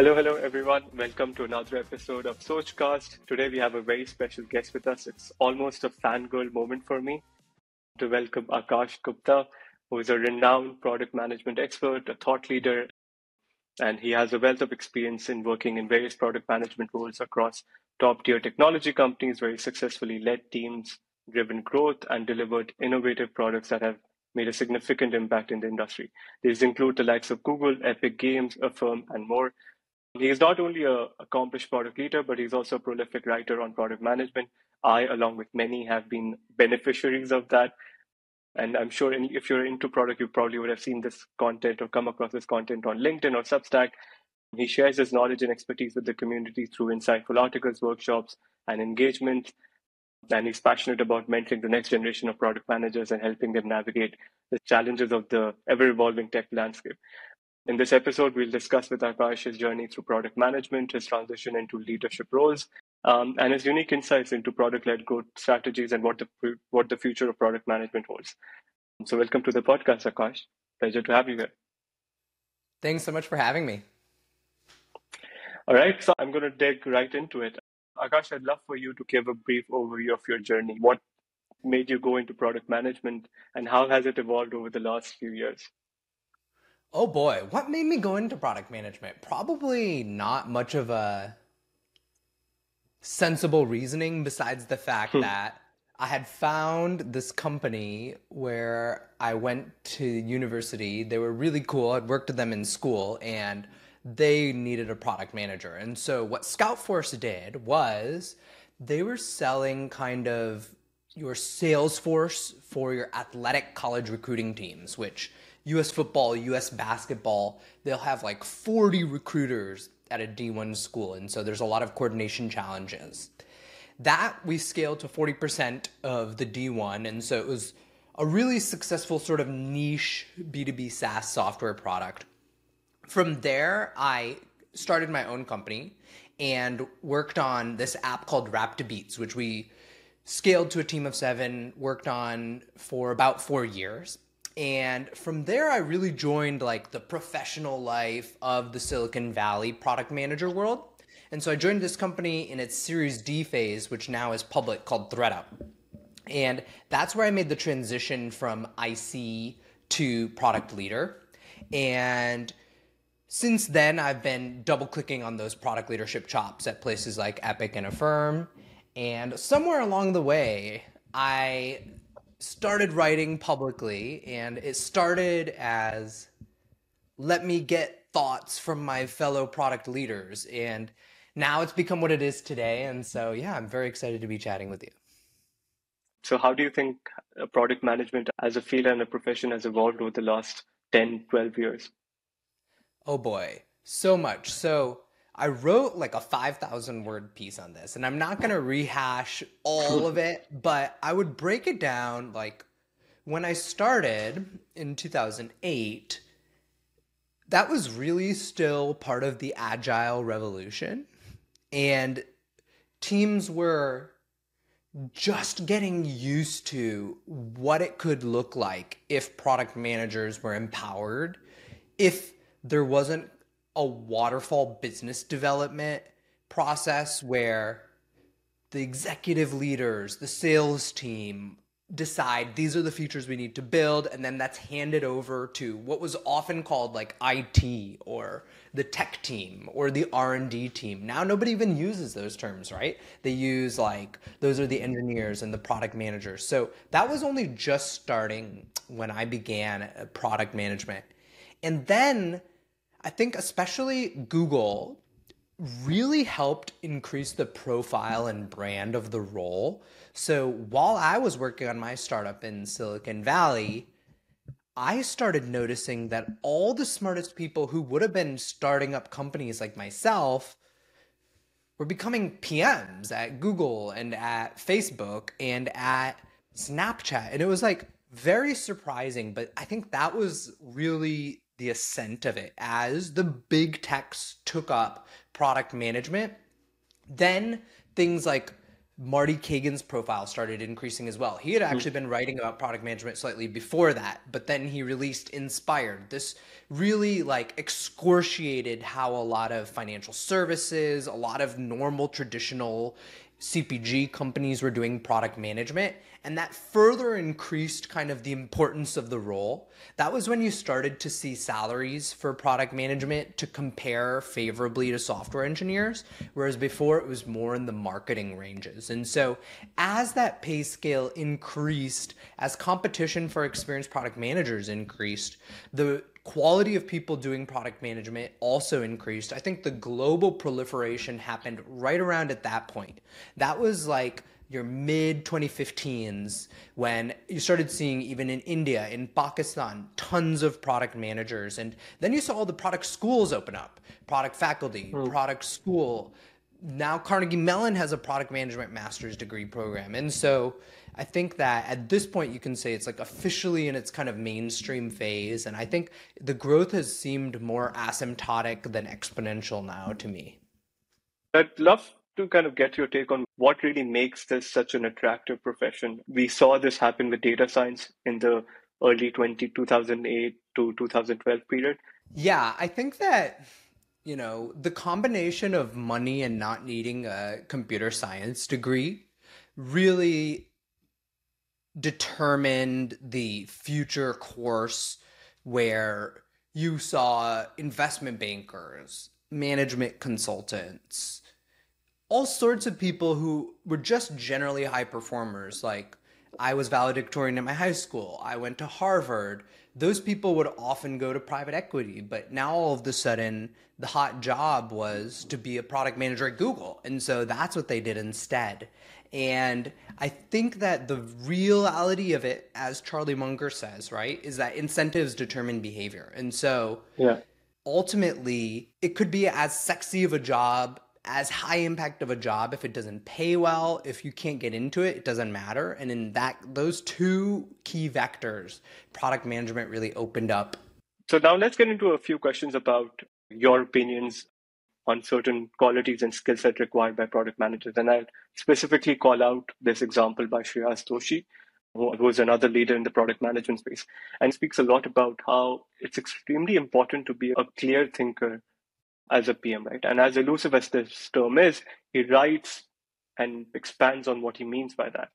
Hello, hello, everyone. Welcome to another episode of Sochcast. Today we have a very special guest with us. It's almost a fangirl moment for me to welcome Aakash Gupta, who is a renowned product management expert, a thought leader, and he has a wealth of experience in working in various product management roles across top tier technology companies where he successfully led teams, driven growth, and delivered innovative products that have made a significant impact in the industry. These include the likes of Google, Epic Games, Affirm, and more. He is not only an accomplished product leader, but he's also a prolific writer on product management. I, along with many, have been beneficiaries of that. And I'm sure if you're into product, you probably would have seen this content or come across this content on LinkedIn or Substack. He shares his knowledge and expertise with the community through insightful articles, workshops, and engagement. And he's passionate about mentoring the next generation of product managers and helping them navigate the challenges of the ever evolving tech landscape. In this episode, we'll discuss with Aakash his journey through product management, his transition into leadership roles, um, and his unique insights into product-led growth strategies and what the what the future of product management holds. So, welcome to the podcast, Aakash. Pleasure to have you here. Thanks so much for having me. All right, so I'm going to dig right into it. Aakash, I'd love for you to give a brief overview of your journey. What made you go into product management, and how has it evolved over the last few years? Oh boy, what made me go into product management? Probably not much of a sensible reasoning besides the fact hmm. that I had found this company where I went to university. They were really cool. I'd worked with them in school and they needed a product manager. And so what Scoutforce did was they were selling kind of your sales force for your athletic college recruiting teams, which US football, US basketball, they'll have like 40 recruiters at a D1 school. And so there's a lot of coordination challenges. That we scaled to 40% of the D1. And so it was a really successful sort of niche B2B SaaS software product. From there, I started my own company and worked on this app called Rap to Beats, which we scaled to a team of seven, worked on for about four years. And from there, I really joined like the professional life of the Silicon Valley product manager world. And so I joined this company in its Series D phase, which now is public, called ThredUp. And that's where I made the transition from IC to product leader. And since then, I've been double clicking on those product leadership chops at places like Epic and Affirm. And somewhere along the way, I started writing publicly, and it started as let me get thoughts from my fellow product leaders. And now it's become what it is today. And so, yeah, I'm very excited to be chatting with you. So, how do you think product management as a field and a profession has evolved over the last 10, 12 years? Oh boy, so much. So, I wrote like a 5,000 word piece on this, and I'm not going to rehash all of it, but I would break it down like when I started in 2008, that was really still part of the agile revolution. And teams were just getting used to what it could look like if product managers were empowered, if there wasn't a waterfall business development process where the executive leaders, the sales team decide these are the features we need to build and then that's handed over to what was often called like IT or the tech team or the R&D team. Now nobody even uses those terms, right? They use like those are the engineers and the product managers. So that was only just starting when I began uh, product management. And then I think especially Google really helped increase the profile and brand of the role. So while I was working on my startup in Silicon Valley, I started noticing that all the smartest people who would have been starting up companies like myself were becoming PMs at Google and at Facebook and at Snapchat. And it was like very surprising, but I think that was really the ascent of it as the big techs took up product management. Then things like Marty Cagan's profile started increasing as well. He had Hmm. actually been writing about product management slightly before that, but then he released Inspired. This really like excoriated how a lot of financial services, a lot of normal traditional CPG companies were doing product management, and that further increased kind of the importance of the role. That was when you started to see salaries for product management to compare favorably to software engineers, whereas before it was more in the marketing ranges. And so, as that pay scale increased, as competition for experienced product managers increased, the quality of people doing product management also increased. I think the global proliferation happened right around at that point. That was like your mid 2015s when you started seeing even in India, in Pakistan, tons of product managers. And then you saw all the product schools open up product faculty, hmm. product school. Now Carnegie Mellon has a product management master's degree program. And so I think that at this point you can say it's like officially in its kind of mainstream phase. And I think the growth has seemed more asymptotic than exponential now to me. I'd love to kind of get your take on what really makes this such an attractive profession. We saw this happen with data science in the early 20, 2008 to 2012 period. Yeah, I think that, you know, the combination of money and not needing a computer science degree really determined the future course where you saw investment bankers, management consultants, all sorts of people who were just generally high performers. Like I was valedictorian in my high school, I went to Harvard. Those people would often go to private equity, but now all of a sudden, the hot job was to be a product manager at Google. And so that's what they did instead. And I think that the reality of it, as Charlie Munger says, right, is that incentives determine behavior. And so Yeah. ultimately, it could be as sexy of a job, as high impact of a job. If it doesn't pay well, if you can't get into it, it doesn't matter. And in that, those two key vectors, product management really opened up. So now let's get into a few questions about your opinions on certain qualities and skill set required by product managers. And I'll specifically call out this example by Shreyas Doshi, who was another leader in the product management space, and speaks a lot about how it's extremely important to be a clear thinker as a PM, right? And as elusive as this term is, he writes and expands on what he means by that.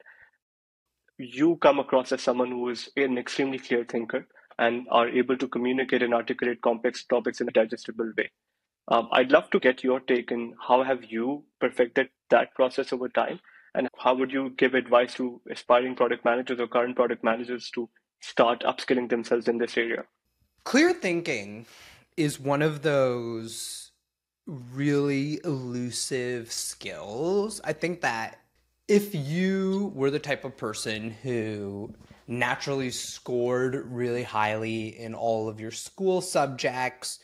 You come across as someone who is an extremely clear thinker and are able to communicate and articulate complex topics in a digestible way. Um, I'd love to get your take on how have you perfected that process over time, and how would you give advice to aspiring product managers or current product managers to start upskilling themselves in this area? Clear thinking is one of those really elusive skills. I think that if you were the type of person who naturally scored really highly in all of your school subjects,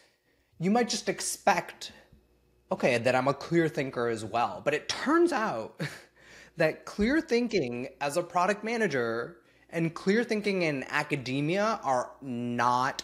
you might just expect, okay, that I'm a clear thinker as well. But it turns out that clear thinking as a product manager and clear thinking in academia are not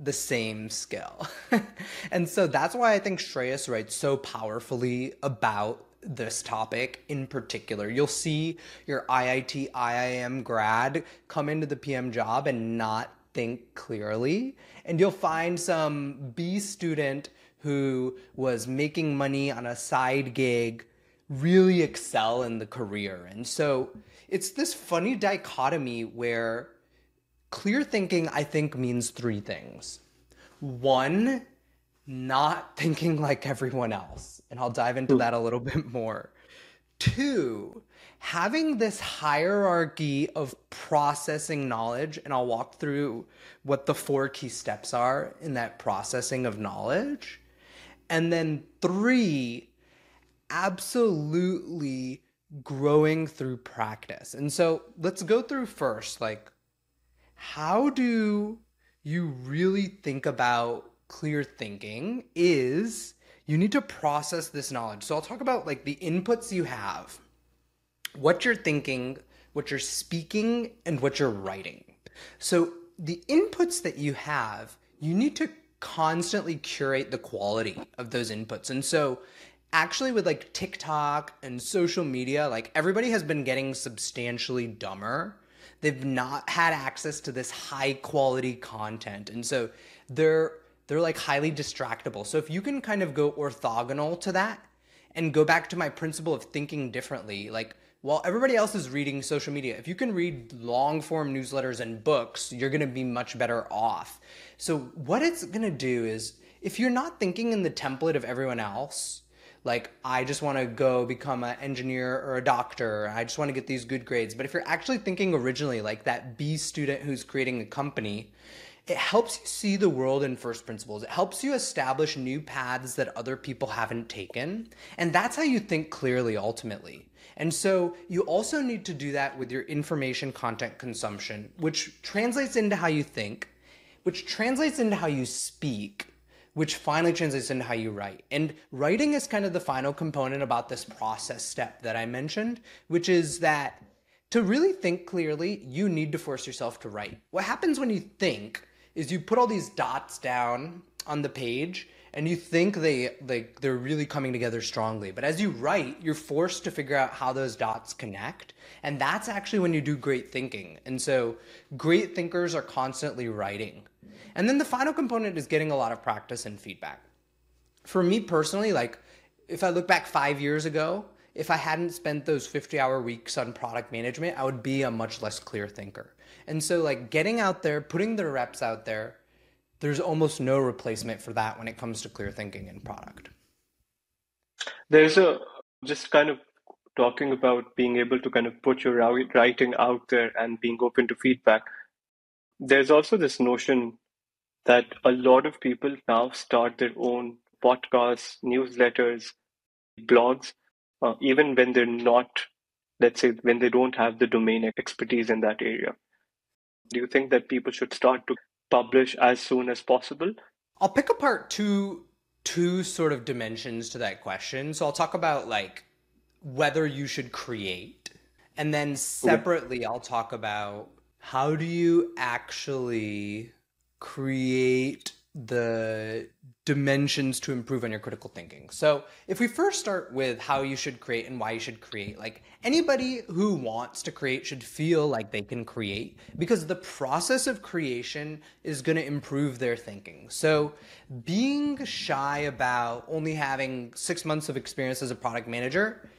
the same skill. and so that's why I think Shreyas writes so powerfully about this topic in particular. You'll see your IIT, IIM grad come into the PM job and not think clearly. And you'll find some B student who was making money on a side gig really excel in the career. And so it's this funny dichotomy where clear thinking, I think, means three things. One, not thinking like everyone else. And I'll dive into hmm. that a little bit more. Two, having this hierarchy of processing knowledge, and I'll walk through what the four key steps are in that processing of knowledge. And then three, absolutely growing through practice. And so let's go through first like, how do you really think about clear thinking? Is you need to process this knowledge. So I'll talk about like the inputs you have, what you're thinking, what you're speaking, and what you're writing. So the inputs that you have, you need to constantly curate the quality of those inputs. And so actually with like TikTok and social media, like everybody has been getting substantially dumber. They've not had access to this high quality content. And so they're they're like highly distractible. So if you can kind of go orthogonal to that and go back to my principle of thinking differently, like while everybody else is reading social media, if you can read long form newsletters and books, you're going to be much better off. So what it's going to do is if you're not thinking in the template of everyone else, like I just want to go become an engineer or a doctor. I just want to get these good grades. But if you're actually thinking originally like that B student who's creating a company, it helps you see the world in first principles. It helps you establish new paths that other people haven't taken. And that's how you think clearly ultimately. And so you also need to do that with your information content consumption, which translates into how you think, which translates into how you speak, which finally translates into how you write. And writing is kind of the final component about this process step that I mentioned, which is that to really think clearly, you need to force yourself to write. What happens when you think is you put all these dots down on the page and you think they like they're really coming together strongly but as you write you're forced to figure out how those dots connect and that's actually when you do great thinking and so great thinkers are constantly writing and then the final component is getting a lot of practice and feedback. For me personally, like if I look back five years ago, if I hadn't spent those 50 hour weeks on product management, I would be a much less clear thinker. And so, like, getting out there, putting the reps out there, there's almost no replacement for that when it comes to clear thinking in product. There's a just kind of talking about being able to kind of put your writing out there and being open to feedback. There's also this notion that a lot of people now start their own podcasts, newsletters, blogs, uh, even when they're not, let's say, when they don't have the domain expertise in that area. Do you think that people should start to publish as soon as possible? I'll pick apart two two sort of dimensions to that question. So I'll talk about like whether you should create, and then separately. I'll talk about how do you actually create the dimensions to improve on your critical thinking. So, if we first start with how you should create and why you should create, like anybody who wants to create should feel like they can create because the process of creation is going to improve their thinking. So, being shy about only having 6 months of experience as a product manager,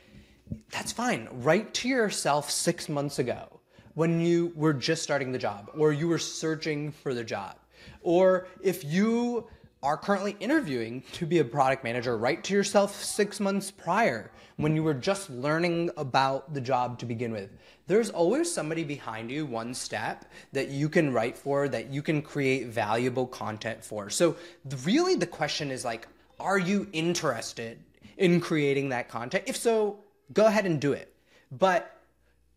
that's fine. Write to yourself 6 months ago when you were just starting the job or you were searching for the job or if you are currently interviewing to be a product manager, write to yourself six months prior when you were just learning about the job to begin with. There's always somebody behind you, one step that you can write for, that you can create valuable content for. So, really, the question is like, are you interested in creating that content? If so, go ahead and do it. But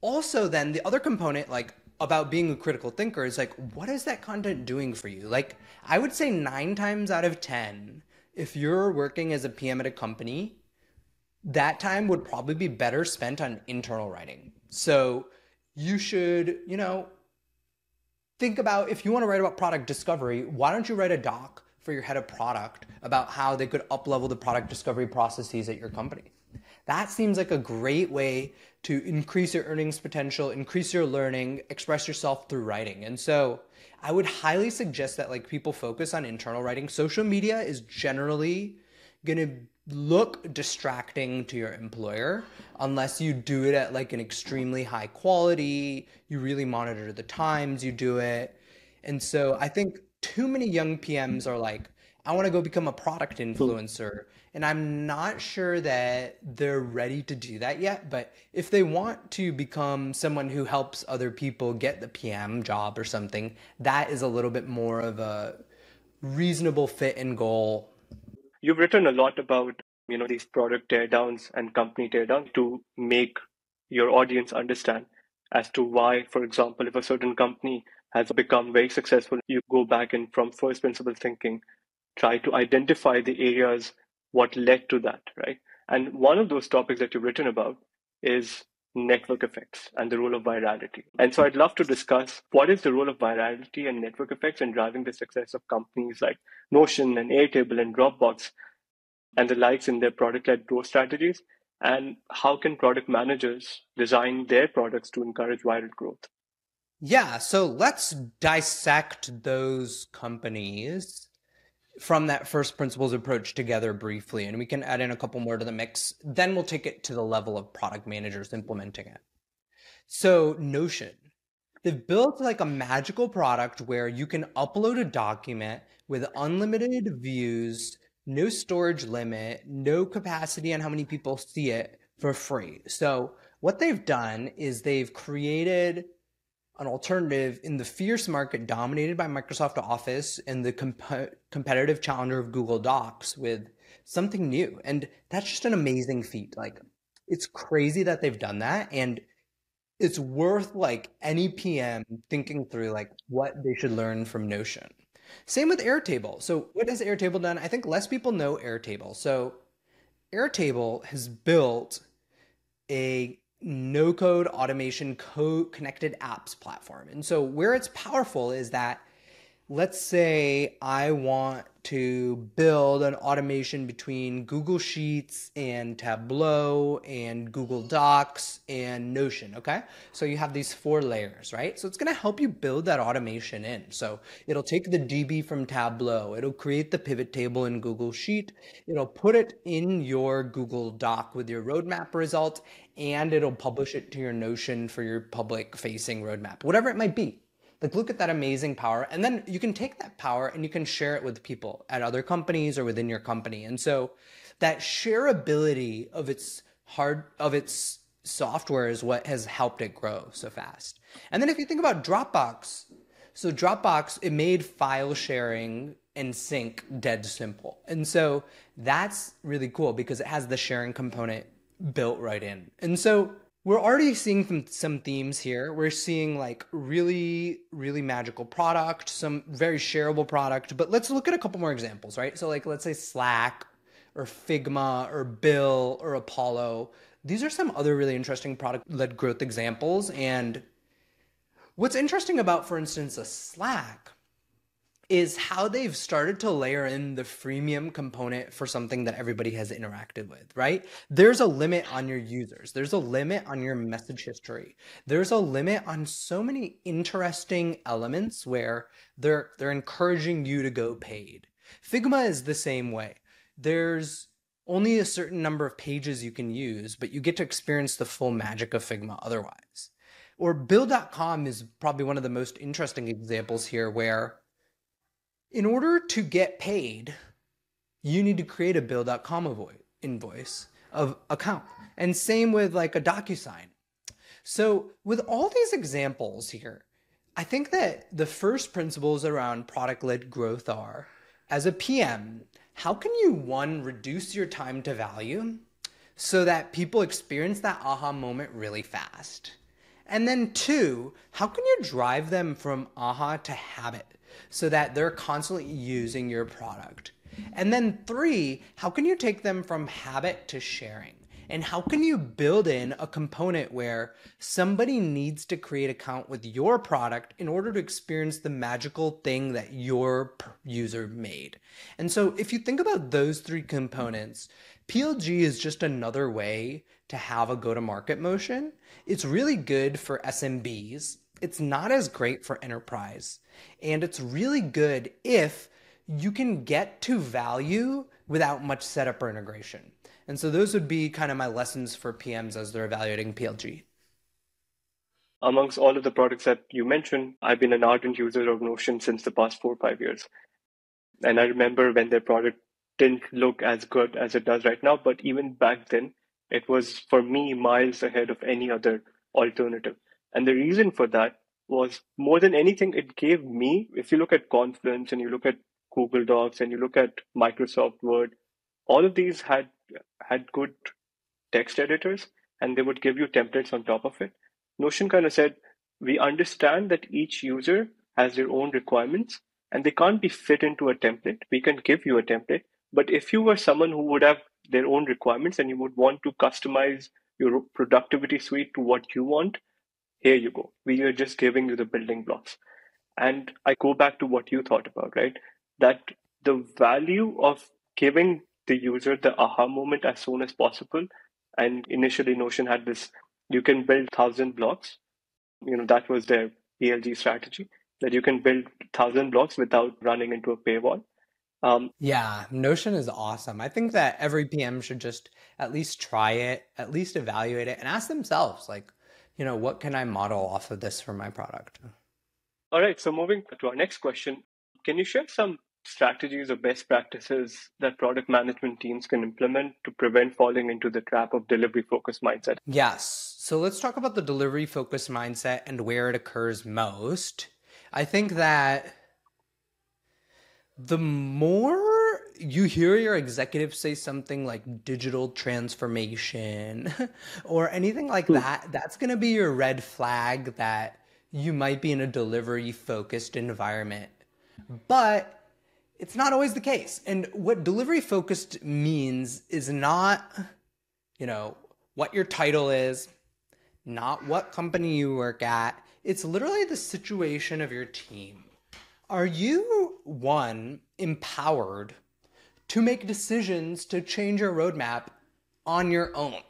also, then the other component, like, about being a critical thinker is like, what is that content doing for you? Like, I would say nine times out of 10, if you're working as a PM at a company, that time would probably be better spent on internal writing. So you should, you know, think about if you want to write about product discovery, why don't you write a doc for your head of product about how they could uplevel the product discovery processes at your company? That seems like a great way to increase your earnings potential, increase your learning, express yourself through writing. And so I would highly suggest that like people focus on internal writing. Social media is generally going to look distracting to your employer unless you do it at like an extremely high quality, you really monitor the times you do it. And so I think too many young PMs are like, I want to go become a product influencer. And I'm not sure that they're ready to do that yet. But if they want to become someone who helps other people get the PM job or something, that is a little bit more of a reasonable fit and goal. You've written a lot about you know these product teardowns and company teardowns to make your audience understand as to why, for example, if a certain company has become very successful, you go back and from first principle thinking try to identify the areas what led to that, right? And one of those topics that you've written about is network effects and the role of virality. And so I'd love to discuss what is the role of virality and network effects in driving the success of companies like Notion and Airtable and Dropbox. and the likes in their product led growth strategies? And how can product managers design their products to encourage viral growth? Yeah, so let's dissect those companies from that first principles approach together briefly, and we can add in a couple more to the mix. Then we'll take it to the level of product managers implementing it. So, Notion. They've built like a magical product where you can upload a document with unlimited views, no storage limit, no capacity on how many people see it for free. So, what they've done is they've created an alternative in the fierce market dominated by Microsoft Office and the comp- competitive challenger of Google Docs with something new. And that's just an amazing feat. Like, it's crazy that they've done that. And it's worth like any PM thinking through like what they should learn from Notion. Same with Airtable. So what has Airtable done? I think less people know Airtable. So Airtable has built a no code automation code connected apps platform. And so where it's powerful is that let's say I want to build an automation between Google Sheets and Tableau and Google Docs and Notion. Okay. So you have these four layers, right? So it's going to help you build that automation in. So it'll take the DB from Tableau, it'll create the pivot table in Google Sheet, it'll put it in your Google Doc with your roadmap result, and it'll publish it to your Notion for your public facing roadmap, whatever it might be. Like, look at that amazing power. And then you can take that power and you can share it with people at other companies or within your company. And so that shareability of its hard, of its software is what has helped it grow so fast. And then if you think about Dropbox, so Dropbox, it made file sharing and sync dead simple. And so that's really cool because it has the sharing component built right in. And so we're already seeing some, some themes here. We're seeing like really, really magical product, some very shareable product. But let's look at a couple more examples, right? So, like, let's say Slack or Figma or Bill or Apollo. These are some other really interesting product led growth examples. And what's interesting about, for instance, a Slack is how they've started to layer in the freemium component for something that everybody has interacted with, right? There's a limit on your users. There's a limit on your message history. There's a limit on so many interesting elements where they're they're encouraging you to go paid. Figma is the same way. There's only a certain number of pages you can use, but you get to experience the full magic of Figma otherwise. Or Bill.com is probably one of the most interesting examples here where in order to get paid, you need to create a bill.com invoice of account. And same with like a DocuSign. So with all these examples here, I think that the first principles around product led growth are as a PM, how can you one reduce your time to value so that people experience that aha moment really fast? And then two, how can you drive them from aha to habit so that they're constantly using your product? And then three, how can you take them from habit to sharing? And how can you build in a component where somebody needs to create account with your product in order to experience the magical thing that your user made? And so if you think about those three components, PLG is just another way to have a go to market motion. It's really good for SMBs. It's not as great for enterprise. And it's really good if you can get to value without much setup or integration. And so those would be kind of my lessons for PMs as they're evaluating PLG. Amongst all of the products that you mentioned, I've been an ardent user of Notion since the past four or five years. And I remember when their product didn't look as good as it does right now, but even back then, it was for me miles ahead of any other alternative. And the reason for that was more than anything, it gave me, if you look at Confluence and you look at Google Docs and you look at Microsoft Word, all of these had had good text editors and they would give you templates on top of it. Notion kind of said, we understand that each user has their own requirements and they can't be fit into a template. We can give you a template. But if you were someone who would have their own requirements and you would want to customize your productivity suite to what you want, here you go. We are just giving you the building blocks. And I go back to what you thought about, right? That the value of giving the user the aha moment as soon as possible. And initially, Notion had this you can build 1,000 blocks. You know, that was their ELG strategy that you can build 1,000 blocks without running into a paywall. Um, yeah, Notion is awesome. I think that every PM should just at least try it, at least evaluate it, and ask themselves, like, you know, what can I model off of this for my product? All right. So moving to our next question, can you share some strategies or best practices that product management teams can implement to prevent falling into the trap of delivery focused mindset? Yes. So let's talk about the delivery focused mindset and where it occurs most. I think that the more you hear your executive say something like digital transformation or anything like hmm. that, that's going to be your red flag that you might be in a delivery focused environment. But it's not always the case. And what delivery focused means is not, you know, what your title is, not what company you work at. It's literally the situation of your team. Are you, one, empowered to make decisions to change your roadmap on your own?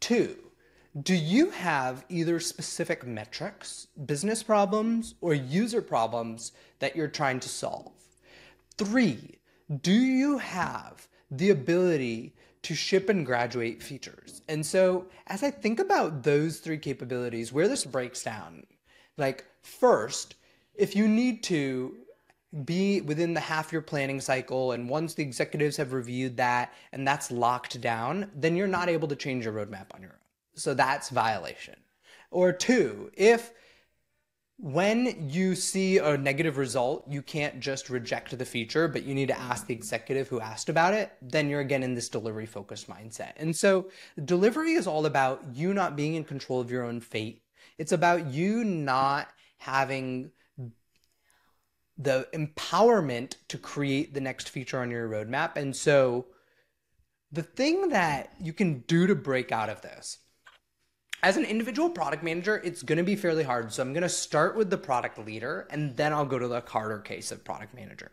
Two, do you have either specific metrics, business problems, or user problems that you're trying to solve? Three, do you have the ability to ship and graduate features? And so, as I think about those three capabilities, where this breaks down, like first, if you need to be within the half year planning cycle, and once the executives have reviewed that and that's locked down, then you're not able to change your roadmap on your own. So that's violation. Or two, if when you see a negative result, you can't just reject the feature, but you need to ask the executive who asked about it, then you're again in this delivery focused mindset. And so delivery is all about you not being in control of your own fate. It's about you not having the empowerment to create the next feature on your roadmap. And so the thing that you can do to break out of this as an individual product manager, it's going to be fairly hard. So I'm going to start with the product leader and then I'll go to the harder case of product manager.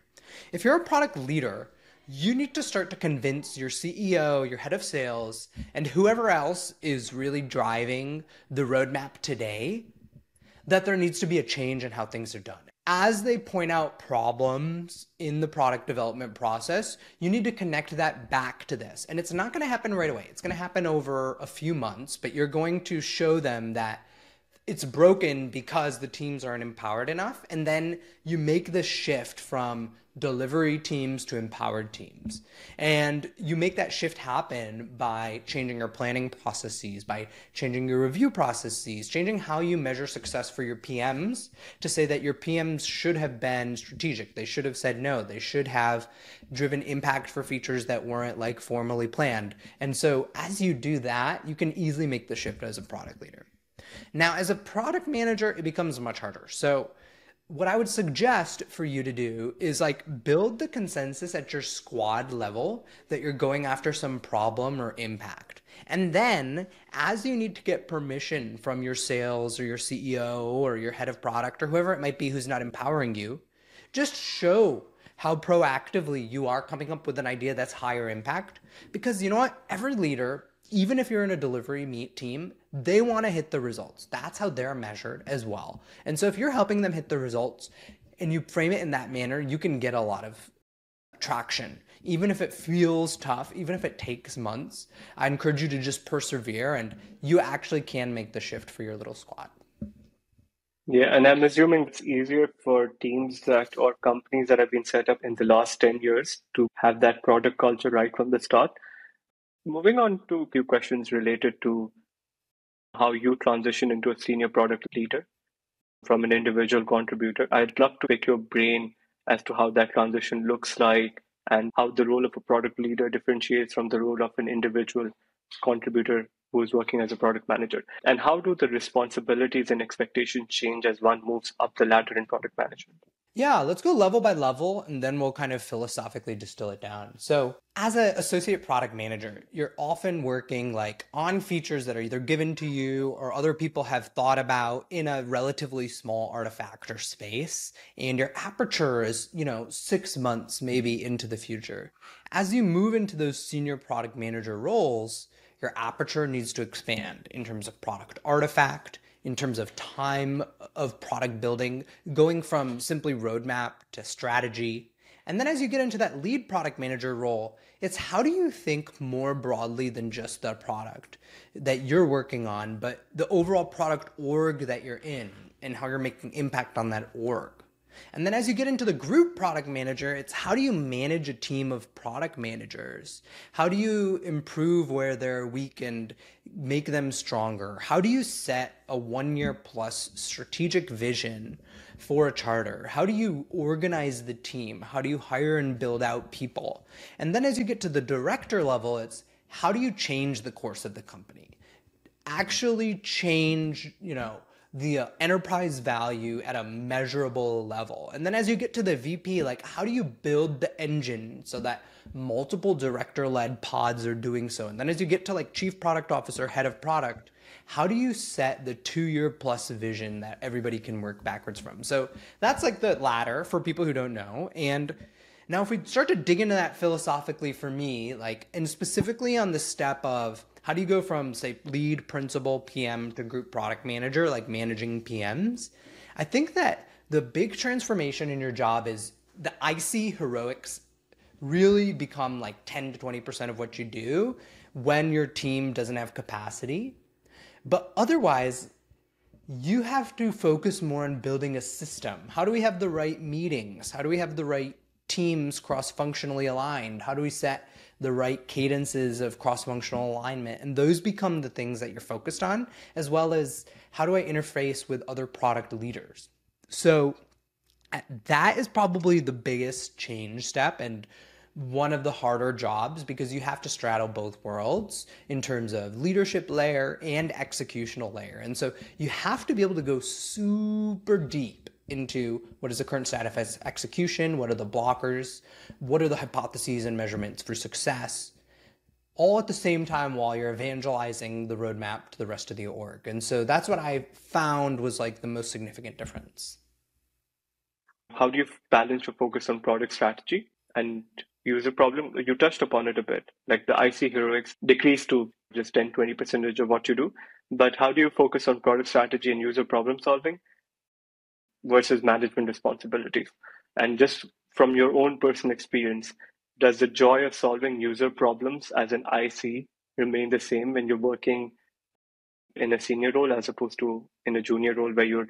If you're a product leader, you need to start to convince your CEO, your head of sales, and whoever else is really driving the roadmap today that there needs to be a change in how things are done as they point out problems in the product development process, you need to connect that back to this. And it's not going to happen right away. It's going to happen over a few months, but you're going to show them that it's broken because the teams aren't empowered enough. And then you make the shift from delivery teams to empowered teams. And you make that shift happen by changing your planning processes, by changing your review processes, changing how you measure success for your PMs to say that your PMs should have been strategic. They should have said no. They should have driven impact for features that weren't like formally planned. And so as you do that, you can easily make the shift as a product leader. Now, as a product manager, it becomes much harder. So what I would suggest for you to do is like build the consensus at your squad level that you're going after some problem or impact. And then, as you need to get permission from your sales or your CEO or your head of product or whoever it might be who's not empowering you, just show how proactively you are coming up with an idea that's higher impact. Because you know what? Every leader even if you're in a delivery meet team, they want to hit the results. That's how they're measured as well. And so if you're helping them hit the results and you frame it in that manner, you can get a lot of traction. Even if it feels tough, even if it takes months, I encourage you to just persevere and you actually can make the shift for your little squad. Yeah, and I'm assuming it's easier for teams that or companies that have been set up in the last 10 years to have that product culture right from the start Moving on to a few questions related to how you transition into a senior product leader from an individual contributor. I'd love to pick your brain as to how that transition looks like and how the role of a product leader differentiates from the role of an individual contributor who's working as a product manager. And how do the responsibilities and expectations change as one moves up the ladder in product management? Yeah, let's go level by level and then we'll kind of philosophically distill it down. So, as an associate product manager, you're often working like on features that are either given to you or other people have thought about in a relatively small artifact or space. And your aperture is, you know, six months maybe into the future. As you move into those senior product manager roles, your aperture needs to expand in terms of product artifact, in terms of time of product building, going from simply roadmap to strategy. And then as you get into that lead product manager role, it's how do you think more broadly than just the product that you're working on, but the overall product org that you're in and how you're making impact on that org. And then as you get into the group product manager, it's how do you manage a team of product managers? How do you improve where they're weak and make them stronger? How do you set a one year plus strategic vision for a charter? How do you organize the team? How do you hire and build out people? And then as you get to the director level, it's how do you change the course of the company? Actually change, you know, the uh, enterprise value at a measurable level. And then as you get to the VP, like how do you build the engine so that multiple director led pods are doing so? And then as you get to like chief product officer, head of product, how do you set the two year plus vision that everybody can work backwards from? So that's like the ladder for people who don't know. And now, if we start to dig into that philosophically for me, like, and specifically on the step of how do you go from, say, lead principal PM to group product manager, like managing PMs? I think that the big transformation in your job is the IC heroics really become like 10 to 20% of what you do when your team doesn't have capacity. But otherwise, you have to focus more on building a system. How do we have the right meetings? How do we have the right teams cross functionally aligned? How do we set the right cadences of cross functional alignment. And those become the things that you're focused on, as well as how do I interface with other product leaders. So uh, that is probably the biggest change step and one of the harder jobs because you have to straddle both worlds in terms of leadership layer and executional layer. And so you have to be able to go super deep into what is the current status execution, what are the blockers, what are the hypotheses and measurements for success, all at the same time while you're evangelizing the roadmap to the rest of the org. And so that's what I found was like the most significant difference. How do you balance your focus on product strategy and user problem? You touched upon it a bit, like the IC heroics decrease to just 10, 20% of what you do. But how do you focus on product strategy and user problem solving versus management responsibilities. And just from your own personal experience, does the joy of solving user problems as an IC remain the same when you're working in a senior role as opposed to in a junior role where you're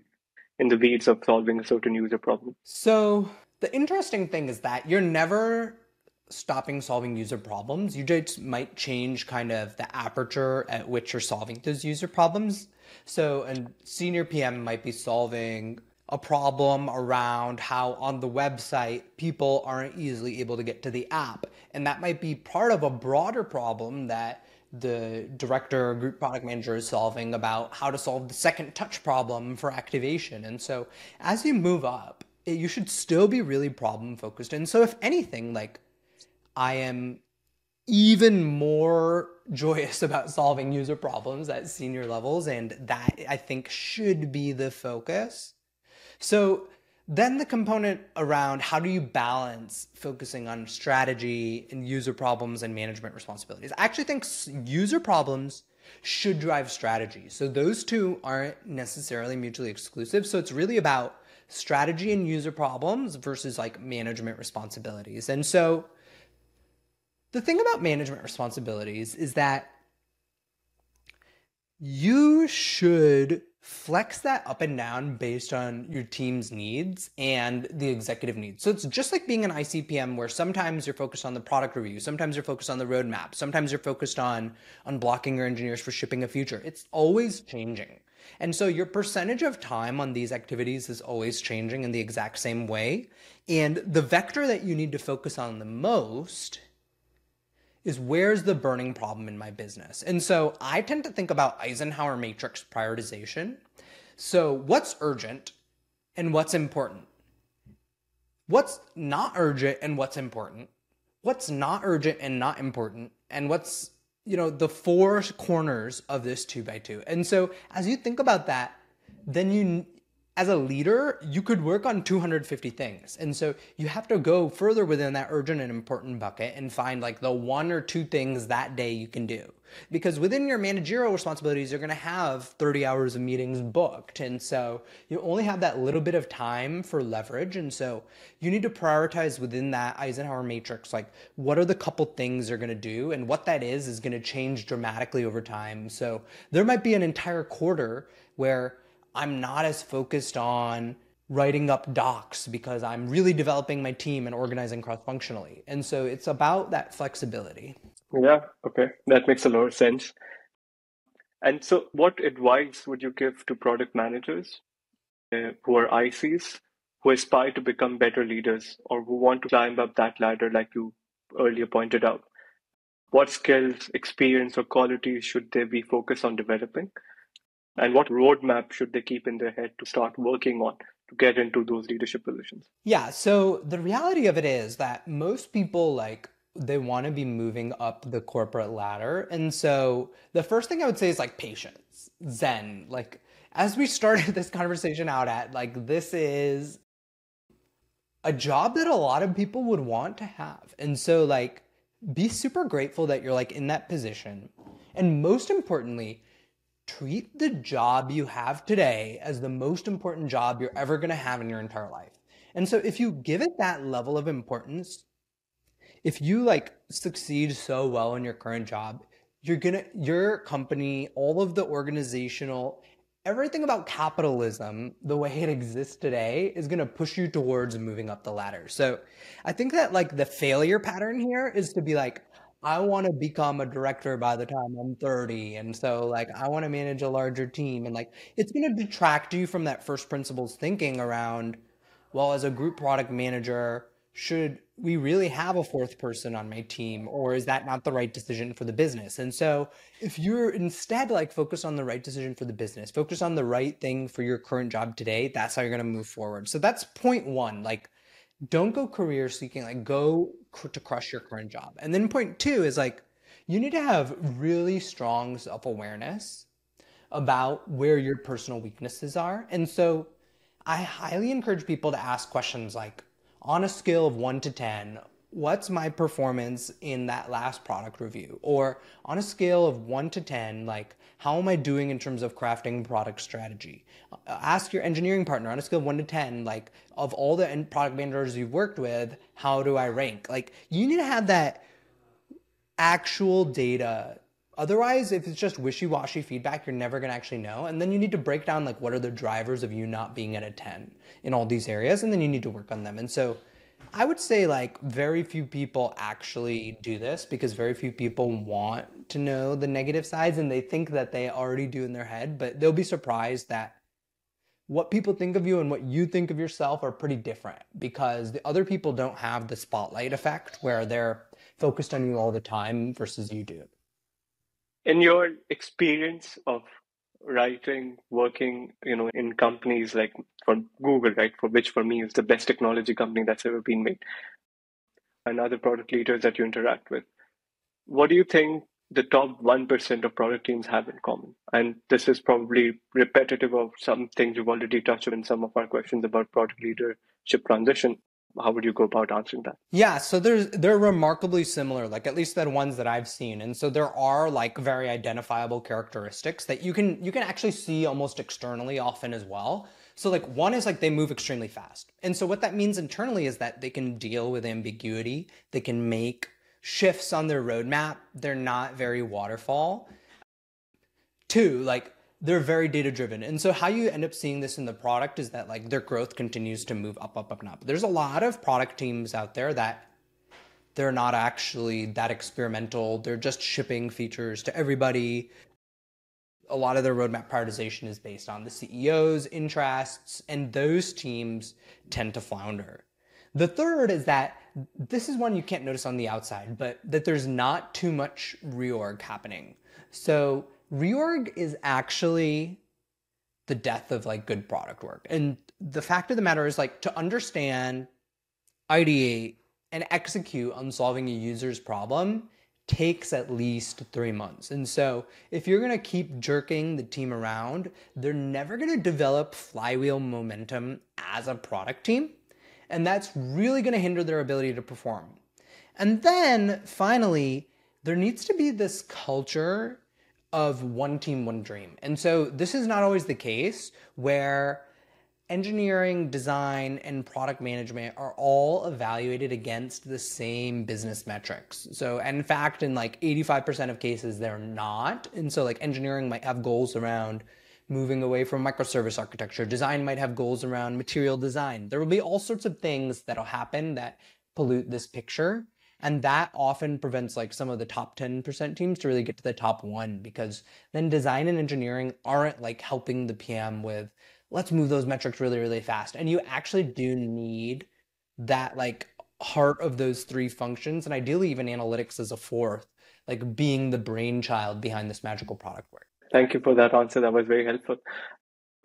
in the weeds of solving a certain user problem? So, the interesting thing is that you're never stopping solving user problems. You just might change kind of the aperture at which you're solving those user problems. So, a senior PM might be solving a problem around how on the website people aren't easily able to get to the app. And that might be part of a broader problem that the director or group product manager is solving about how to solve the second touch problem for activation. And so as you move up, you should still be really problem focused. And so if anything, like I am even more joyous about solving user problems at senior levels and that I think should be the focus. So then the component around how do you balance focusing on strategy and user problems and management responsibilities. I actually think user problems should drive strategy. So those two aren't necessarily mutually exclusive. So it's really about strategy and user problems versus like management responsibilities. And so the thing about management responsibilities is that you should flex that up and down based on your team's needs and the executive needs. So it's just like being an ICPM where sometimes you're focused on the product review, sometimes you're focused on the roadmap, sometimes you're focused on on blocking your engineers for shipping a feature. It's always changing. And so your percentage of time on these activities is always changing in the exact same way. And the vector that you need to focus on the most is where's the burning problem in my business? And so I tend to think about Eisenhower matrix prioritization. So, what's urgent and what's important? what's not urgent and what's important, what's not urgent and not important, and what's, you know, the four corners of this two by two. And so as you think about that, then you, as a leader, you could work on 250 things. And so you have to go further within that urgent and important bucket and find like the one or two things that day you can do. Because within your managerial responsibilities, you're going to have 30 hours of meetings booked. And so you only have that little bit of time for leverage. And so you need to prioritize within that Eisenhower matrix like, what are the couple things you're going to do? And what that is, is going to change dramatically over time. So there might be an entire quarter where I'm not as focused on writing up docs because I'm really developing my team and organizing cross functionally. And so it's about that flexibility. Yeah, okay. That makes a lot of sense. And so, what advice would you give to product managers uh, who are ICs, who aspire to become better leaders, or who want to climb up that ladder, like you earlier pointed out? What skills, experience, or qualities should they be focused on developing? And what roadmap should they keep in their head to start working on to get into those leadership positions? Yeah, so the reality of it is that most people like they want to be moving up the corporate ladder. And so the first thing I would say is like patience, zen. Like as we started this conversation out at, like this is a job that a lot of people would want to have. And so like be super grateful that you're like in that position. And most importantly, treat the job you have today as the most important job you're ever going to have in your entire life. And so if you give it that level of importance, if you like succeed so well in your current job, you're gonna your company, all of the organizational everything about capitalism, the way it exists today, is gonna push you towards moving up the ladder. So I think that like the failure pattern here is to be like, I want to become a director by the time I'm 30. And so like I want to manage a larger team. And like it's gonna detract you from that first principles thinking around, well, as a group product manager, should we really have a fourth person on my team or is that not the right decision for the business and so if you're instead like focus on the right decision for the business focus on the right thing for your current job today that's how you're going to move forward so that's point one like don't go career seeking like go cr- to crush your current job and then point two is like you need to have really strong self-awareness about where your personal weaknesses are and so i highly encourage people to ask questions like on a scale of one to 10, what's my performance in that last product review? Or on a scale of one to 10, like, how am I doing in terms of crafting product strategy? Uh, ask your engineering partner on a scale of one to 10, like, of all the product managers you've worked with, how do I rank? Like, you need to have that actual data Otherwise, if it's just wishy-washy feedback, you're never gonna actually know. And then you need to break down like what are the drivers of you not being at a 10 in all these areas, and then you need to work on them. And so I would say like very few people actually do this because very few people want to know the negative sides and they think that they already do in their head, but they'll be surprised that what people think of you and what you think of yourself are pretty different because the other people don't have the spotlight effect where they're focused on you all the time versus you do. In your experience of writing working you know in companies like for google right for which for me is the best technology company that's ever been made and other product leaders that you interact with. What do you think the top 1% of product teams have in common? And this is probably repetitive of some things you've already touched on in some of our questions about product leadership transition how would you go about answering that? Yeah so there's they're remarkably similar like at least the ones that i've seen. And so there are like very identifiable characteristics that you can you can actually see almost externally often as well. So like one is like they move extremely fast. And so what that means internally is that they can deal with ambiguity. They can make shifts on their roadmap. They're not very waterfall. Two like they're very data driven. And so how you end up seeing this in the product is that like their growth continues to move up, up, up, and up. There's a lot of product teams out there that they're not actually that experimental. They're just shipping features to everybody. A lot of their roadmap prioritization is based on the CEO's interests, and those teams tend to flounder. The third is that this is one you can't notice on the outside, but that there's not too much reorg happening. So reorg is actually the death of like good product work. And the fact of the matter is like to understand ideate, and execute on solving a user's problem takes at least three months. And so, if you're gonna keep jerking the team around, they're never gonna develop flywheel momentum as a product team. And that's really gonna hinder their ability to perform. And then finally, there needs to be this culture of one team, one dream. And so, this is not always the case where engineering, design, and product management are all evaluated against the same business metrics. So, in fact, in like 85% of cases, they're not. And so, like, engineering might have goals around moving away from microservice architecture. Design might have goals around material design. There will be all sorts of things that'll happen that pollute this picture. And that often prevents like some of the top 10% teams to really get to the top one because then design and engineering aren't like helping the PM with let's move those metrics really, really fast. And you actually do need that like heart of those three functions, and ideally even analytics as a fourth, like being the brainchild behind this magical product work. Thank you for that answer. That was very helpful.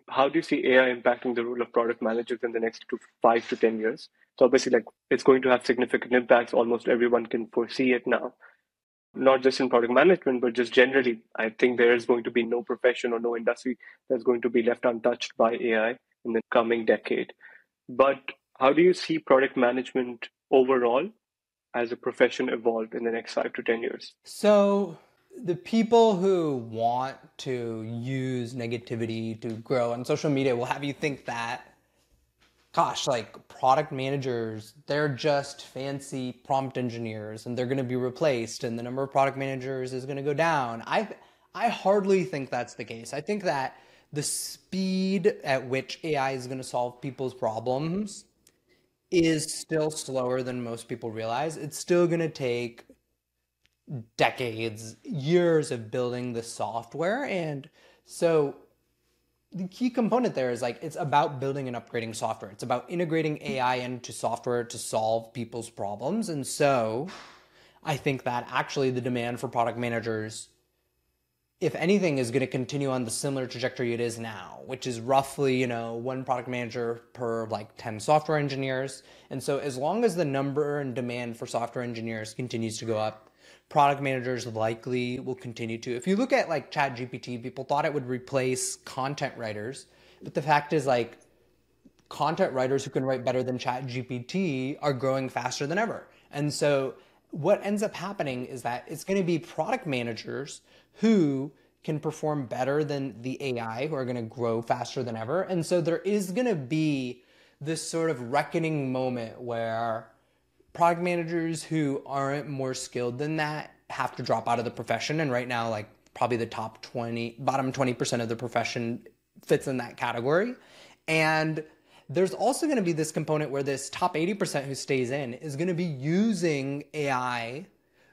How do you see AI impacting the role of product managers in the next two, five to 10 years? So obviously, like it's going to have significant impacts. Almost everyone can foresee it now not just in product management, but just generally, I think there is going to be no profession or no industry that's going to be left untouched by AI in the coming decade. But how do you see product management overall as a profession evolve in the next five to 10 years? So, the people who want to use negativity to grow on social media will have you think that gosh, like product managers, they're just fancy prompt engineers and they're going to be replaced and the number of product managers is going to go down. I I hardly think that's the case. I think that the speed at which AI is going to solve people's problems is still slower than most people realize. It's still going to take decades, years of building the software and so the key component there is like it's about building and upgrading software. It's about integrating AI into software to solve people's problems. And so I think that actually the demand for product managers, if anything, is going to continue on the similar trajectory it is now, which is roughly, you know, one product manager per like 10 software engineers. And so as long as the number and demand for software engineers continues to go up, product managers likely will continue to. If you look at like Chat GPT, people thought it would replace content writers, but the fact is like content writers who can write better than Chat GPT are growing faster than ever. And so what ends up happening is that it's going to be product managers who can perform better than the AI who are going to grow faster than ever. And so there is going to be this sort of reckoning moment where product managers who aren't more skilled than that have to drop out of the profession. And right now, like probably the top 20, bottom 20% of the profession fits in that category. And there's also going to be this component where this top 80% who stays in is going to be using AI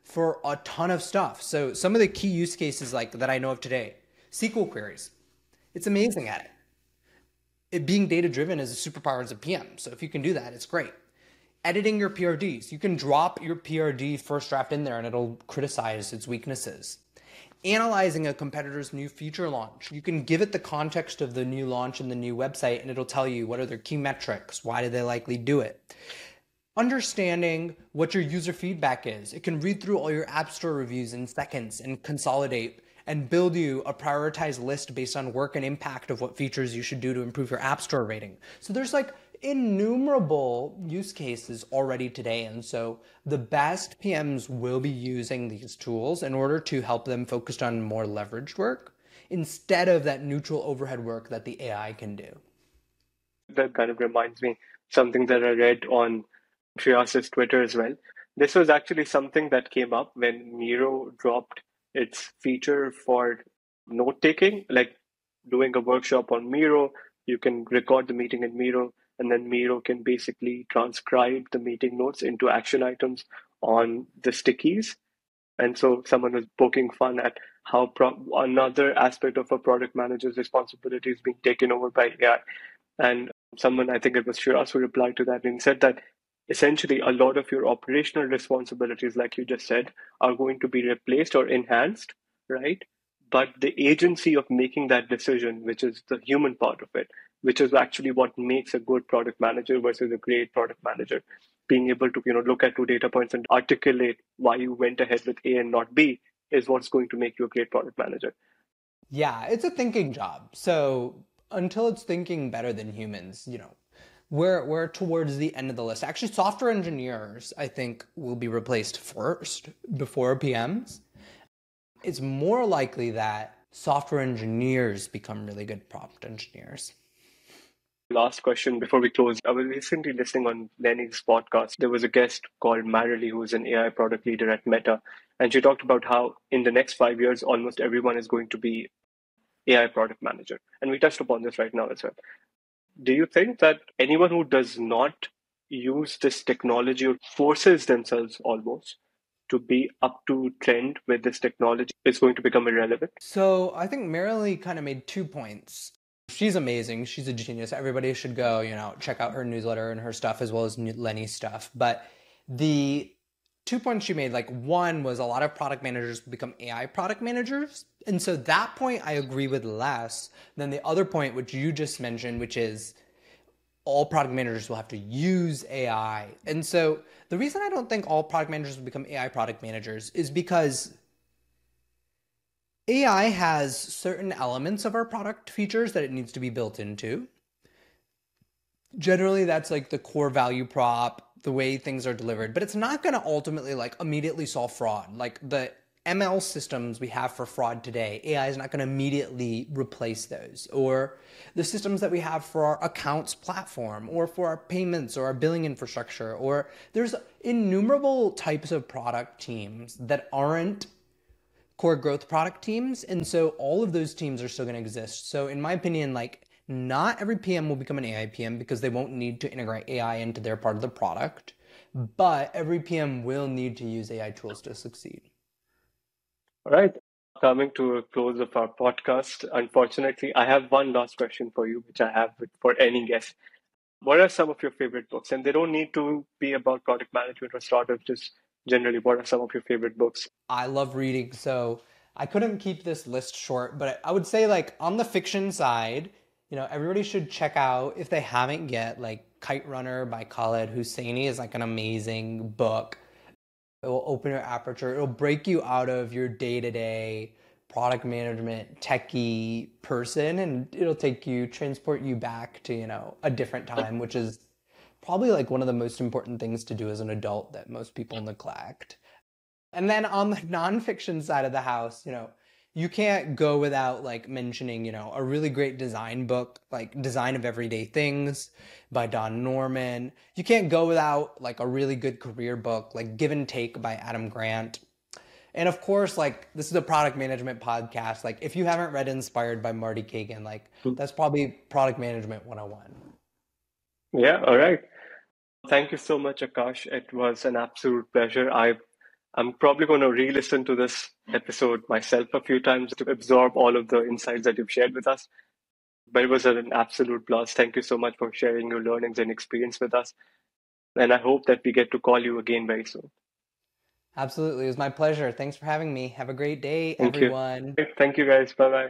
for a ton of stuff. So some of the key use cases like that I know of today, SQL queries. It's amazing at it. It being data driven is a superpower as a PM. So if you can do that, it's great editing your PRDs. You can drop your PRD first draft in there and it'll criticize its weaknesses. Analyzing a competitor's new feature launch. You can give it the context of the new launch and the new website and it'll tell you what are their key metrics, why do they likely do it. Understanding what your user feedback is. It can read through all your App Store reviews in seconds and consolidate and build you a prioritized list based on work and impact of what features you should do to improve your App Store rating. So there's like innumerable use cases already today. And so the best PMs will be using these tools in order to help them focus on more leveraged work instead of that neutral overhead work that the AI can do. That kind of reminds me something that I read on Shreyas's Twitter as well. This was actually something that came up when Miro dropped its feature for note taking, like doing a workshop on Miro. You can record the meeting in Miro and then Miro can basically transcribe the meeting notes into action items on the stickies. And so someone was poking fun at how pro- another aspect of a product manager's responsibility is being taken over by AI. And someone, I think it was Shreyas, who replied to that and said that essentially a lot of your operational responsibilities, like you just said, are going to be replaced or enhanced, right? But the agency of making that decision, which is the human part of it, which is actually what makes a good product manager versus a great product manager being able to you know look at two data points and articulate why you went ahead with A and not B is what's going to make you a great product manager. Yeah, it's a thinking job. So until it's thinking better than humans, you know, we're we're towards the end of the list. Actually, software engineers, I think, will be replaced first before PMs. It's more likely that software engineers become really good prompt engineers. Last question before we close. I was recently listening on Lenny's podcast. There was a guest called Marily, who's an AI product leader at Meta. And she talked about how in the next five years, almost everyone is going to be AI product manager. And we touched upon this right now as well. Do you think that anyone who does not use this technology or forces themselves almost to be up to trend with this technology is going to become irrelevant? So I think Marily kind of made two points. She's amazing. She's a genius. Everybody should go, you know, check out her newsletter and her stuff as well as Lenny's stuff. But the two points she made, like one was a lot of product managers become AI product managers. And so that point I agree with less than the other point, which you just mentioned, which is all product managers will have to use AI. And so the reason I don't think all product managers will become AI product managers is because AI has certain elements of our product features that it needs to be built into. Generally, that's like the core value prop, the way things are delivered, but it's not going to ultimately like immediately solve fraud. Like the ML systems we have for fraud today, AI is not going to immediately replace those. Or the systems that we have for our accounts platform, or for our payments or our billing infrastructure, or there's innumerable types of product teams that aren't core growth product teams. And so all of those teams are still going to exist. So in my opinion, like not every PM will become an AI PM because they won't need to integrate AI into their part of the product, but every PM will need to use AI tools to succeed. All right. Coming to a close of our podcast, unfortunately, I have one last question for you, which I have for any guest. What are some of your favorite books? And they don't need to be about product management or startups, just generally, what are some of your favorite books? I love reading, so I couldn't keep this list short, but I would say like on the fiction side, you know, everybody should check out if they haven't yet, like Kite Runner by Khaled Hosseini is like an amazing book. It will open your aperture. It'll break you out of your day to day product management techie person, and it'll take you transport you back to you know a different time, which is probably like one of the most important things to do as an adult that most people neglect. And then on the nonfiction side of the house, you know, you can't go without like mentioning, you know, a really great design book like Design of Everyday Things by Don Norman. You can't go without like a really good career book like Give and Take by Adam Grant. And of course, like this is a product management podcast. Like if you haven't read Inspired by Marty Cagan, like hmm. that's probably product management 101. Yeah, all right. Thank you so much, Aakash. It was an absolute pleasure. I, I'm probably going to re listen to this episode myself a few times to absorb all of the insights that you've shared with us. But it was an absolute blast. Thank you so much for sharing your learnings and experience with us. And I hope that we get to call you again very soon. Absolutely. It was my pleasure. Thanks for having me. Have a great day, Thank everyone. You. Thank you, guys. Bye bye.